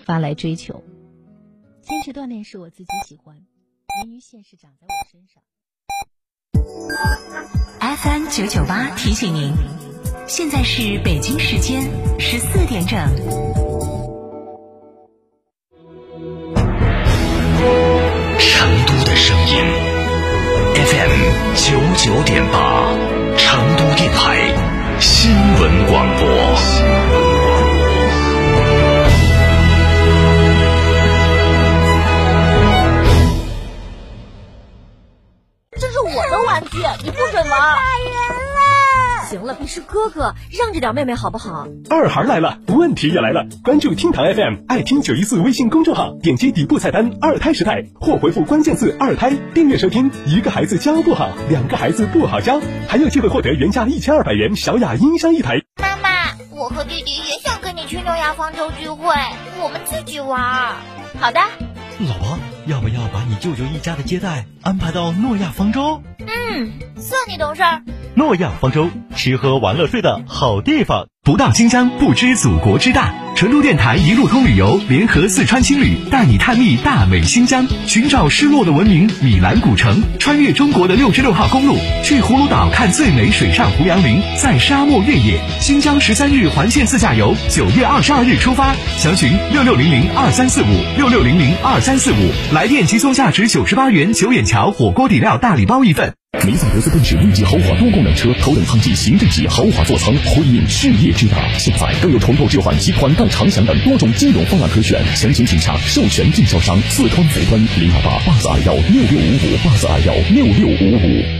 发来追求。坚持锻炼是我自己喜欢，源于现实长在我身上。FM 九九八提醒您，现在是北京时间十四点整。成都的声音，FM 九九点八，成都电台新闻广播。你不准玩。打人了！行了，你是哥哥，让着点妹妹好不好？二孩来了，问题也来了。关注厅堂 FM，爱听九一四微信公众号，点击底部菜单“二胎时代”或回复关键字“二胎”，订阅收听。一个孩子教不好，两个孩子不好教，还有机会获得原价一千二百元小雅音箱一台。妈妈，我和弟弟也想跟你去诺亚方舟聚会，我们自己玩。好的。老婆，要不要把你舅舅一家的接待安排到诺亚方舟？嗯，算你懂事。诺亚方舟，吃喝玩乐睡的好地方。不到新疆不知祖国之大。成都电台一路通旅游联合四川青旅带你探秘大美新疆，寻找失落的文明米兰古城，穿越中国的六十六号公路，去葫芦岛看最美水上胡杨林，在沙漠越野。新疆十三日环线自驾游，九月二十二日出发，详询六六零零二三四五六六零零二三四五，来电即送价值九十八元九眼桥火锅底料大礼包一份。梅赛德斯奔驰 E 级豪华多功能车，头等舱级行政级豪华座舱，辉映事业之大。现在更有重构置换及团贷长享等多种金融方案可选，详情请洽授权经销商四川福端零二八八四二幺六六五五八四二幺六六五五。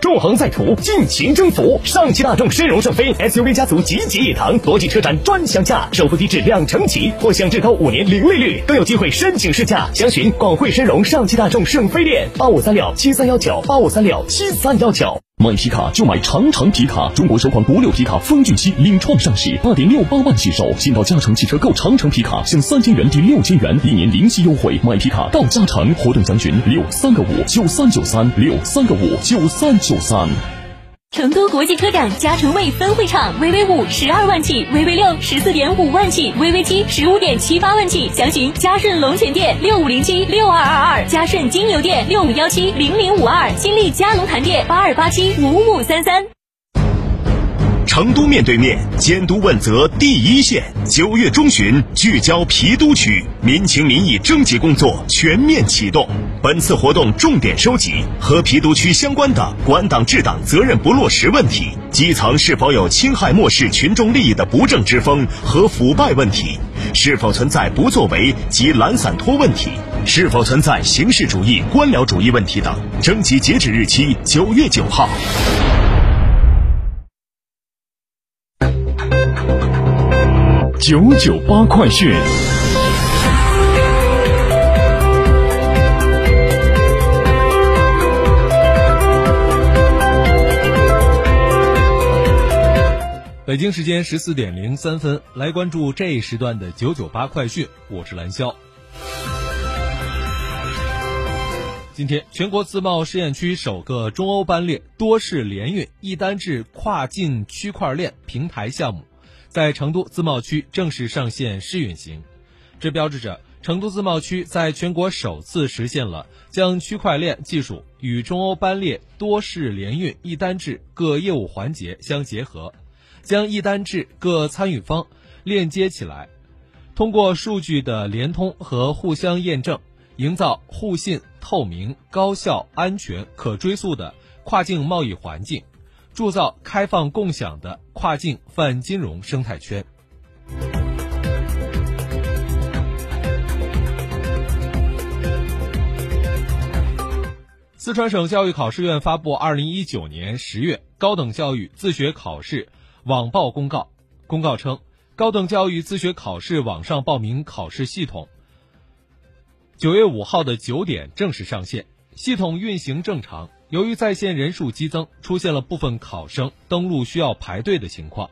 纵横在途，尽情征服！上汽大众申荣圣飞 SUV 家族集结一堂，国际车展专享价，首付低至两成起，或享至高五年零利率，更有机会申请试驾。详询广汇申荣上汽大众圣飞店八五三六七三幺九八五三六七三幺九。买皮卡就买长城皮卡，中国首款国六皮卡风骏七领创上市，八点六八万起售。新到嘉诚汽车购长城皮卡，享三千元抵六千元，一年零息优惠。买皮卡到嘉诚，活动详询六三个五九三九三六三个五九三九三。成都国际车展嘉诚卫分会场，VV 五十二万起，VV 六十四点五万起，VV 七十五点七八万起。详询嘉顺龙泉店六五零七六二二二，嘉顺金牛店六五幺七零零五二，金利嘉龙潭店八二八七五五三三。成都面对面监督问责第一线，九月中旬聚焦郫都区民情民意征集工作全面启动。本次活动重点收集和郫都区相关的管党治党责任不落实问题，基层是否有侵害漠视群众利益的不正之风和腐败问题，是否存在不作为及懒散拖问题，是否存在形式主义、官僚主义问题等。征集截止日期九月九号。九九八快讯。北京时间十四点零三分，来关注这一时段的九九八快讯，我是蓝霄。今天，全国自贸试验区首个中欧班列多式联运一单制跨境区块链平台项目。在成都自贸区正式上线试运行，这标志着成都自贸区在全国首次实现了将区块链技术与中欧班列多式联运一单制各业务环节相结合，将一单制各参与方链接起来，通过数据的联通和互相验证，营造互信、透明、高效、安全、可追溯的跨境贸易环境。铸造开放共享的跨境泛金融生态圈。四川省教育考试院发布二零一九年十月高等教育自学考试网报公告，公告称，高等教育自学考试网上报名考试系统九月五号的九点正式上线，系统运行正常。由于在线人数激增，出现了部分考生登录需要排队的情况，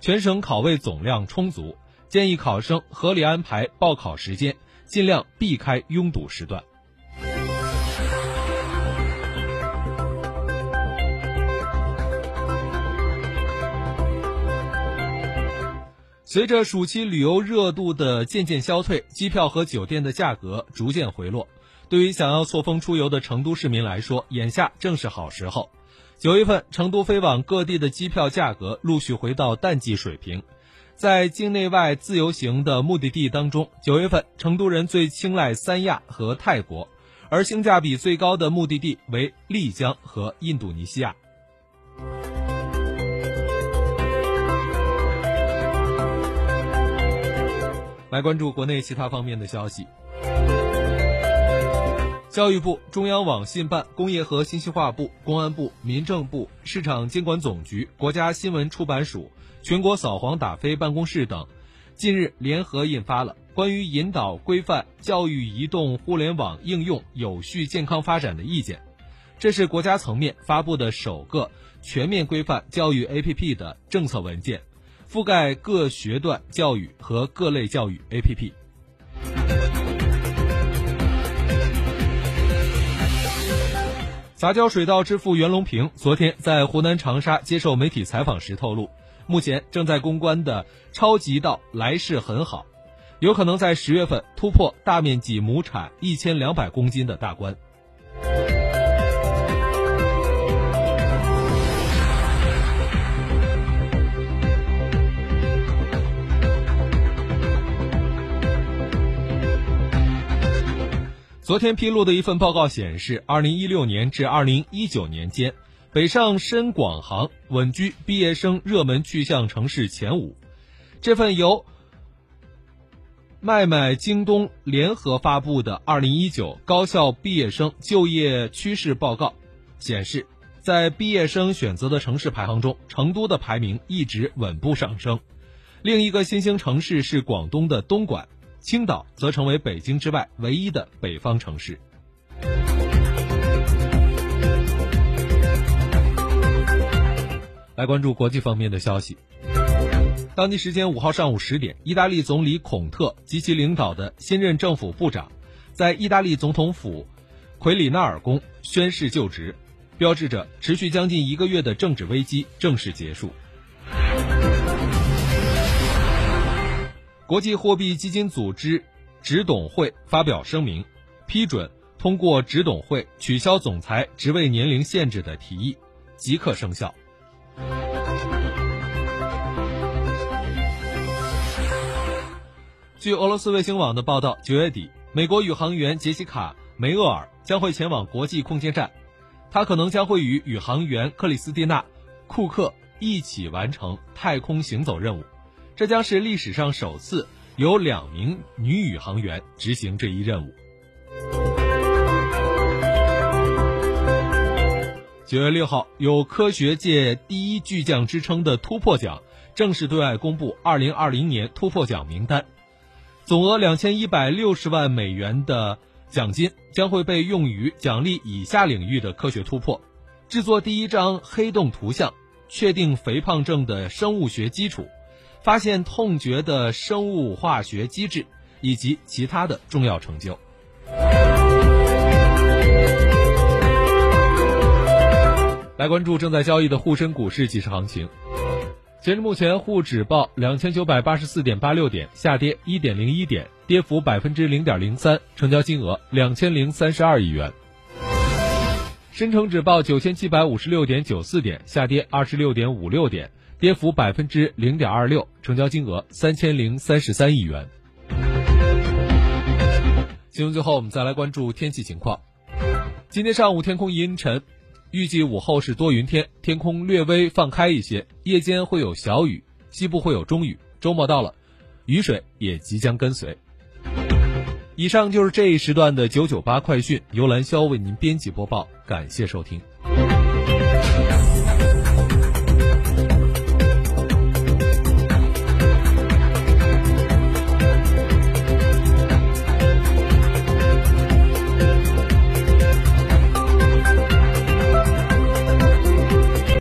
全省考位总量充足，建议考生合理安排报考时间，尽量避开拥堵时段。随着暑期旅游热度的渐渐消退，机票和酒店的价格逐渐回落。对于想要错峰出游的成都市民来说，眼下正是好时候。九月份，成都飞往各地的机票价格陆续回到淡季水平。在境内外自由行的目的地当中，九月份成都人最青睐三亚和泰国，而性价比最高的目的地为丽江和印度尼西亚。来关注国内其他方面的消息。教育部、中央网信办、工业和信息化部、公安部、民政部、市场监管总局、国家新闻出版署、全国扫黄打非办公室等，近日联合印发了 《关于引导规范教育移动互联网应用有序健康发展的意见》，这是国家层面发布的首个全面规范教育 APP 的政策文件。覆盖各学段教育和各类教育 APP。杂交水稻之父袁隆平昨天在湖南长沙接受媒体采访时透露，目前正在攻关的超级稻来势很好，有可能在十月份突破大面积亩产一千两百公斤的大关。昨天披露的一份报告显示，二零一六年至二零一九年间，北上深广杭稳居毕业生热门去向城市前五。这份由麦麦、京东联合发布的《二零一九高校毕业生就业趋势报告》显示，在毕业生选择的城市排行中，成都的排名一直稳步上升。另一个新兴城市是广东的东莞。青岛则成为北京之外唯一的北方城市。来关注国际方面的消息。当地时间五号上午十点，意大利总理孔特及其领导的新任政府部长，在意大利总统府奎里纳尔宫宣誓就职，标志着持续将近一个月的政治危机正式结束。国际货币基金组织执董会发表声明，批准通过执董会取消总裁职位年龄限制的提议，即刻生效。据俄罗斯卫星网的报道，九月底，美国宇航员杰西卡·梅厄尔将会前往国际空间站，他可能将会与宇航员克里斯蒂娜·库克一起完成太空行走任务。这将是历史上首次有两名女宇航员执行这一任务。九月六号，有科学界第一巨匠之称的突破奖正式对外公布二零二零年突破奖名单，总额两千一百六十万美元的奖金将会被用于奖励以下领域的科学突破：制作第一张黑洞图像，确定肥胖症的生物学基础。发现痛觉的生物化学机制以及其他的重要成就。来关注正在交易的沪深股市即时行情。截至目前，沪指报两千九百八十四点八六点，下跌一点零一点，跌幅百分之零点零三，成交金额两千零三十二亿元。深成指报九千七百五十六点九四点，下跌二十六点五六点。跌幅百分之零点二六，成交金额三千零三十三亿元。新闻最后，我们再来关注天气情况。今天上午天空阴沉，预计午后是多云天，天空略微放开一些，夜间会有小雨，西部会有中雨。周末到了，雨水也即将跟随。以上就是这一时段的九九八快讯，由兰霄为您编辑播报，感谢收听。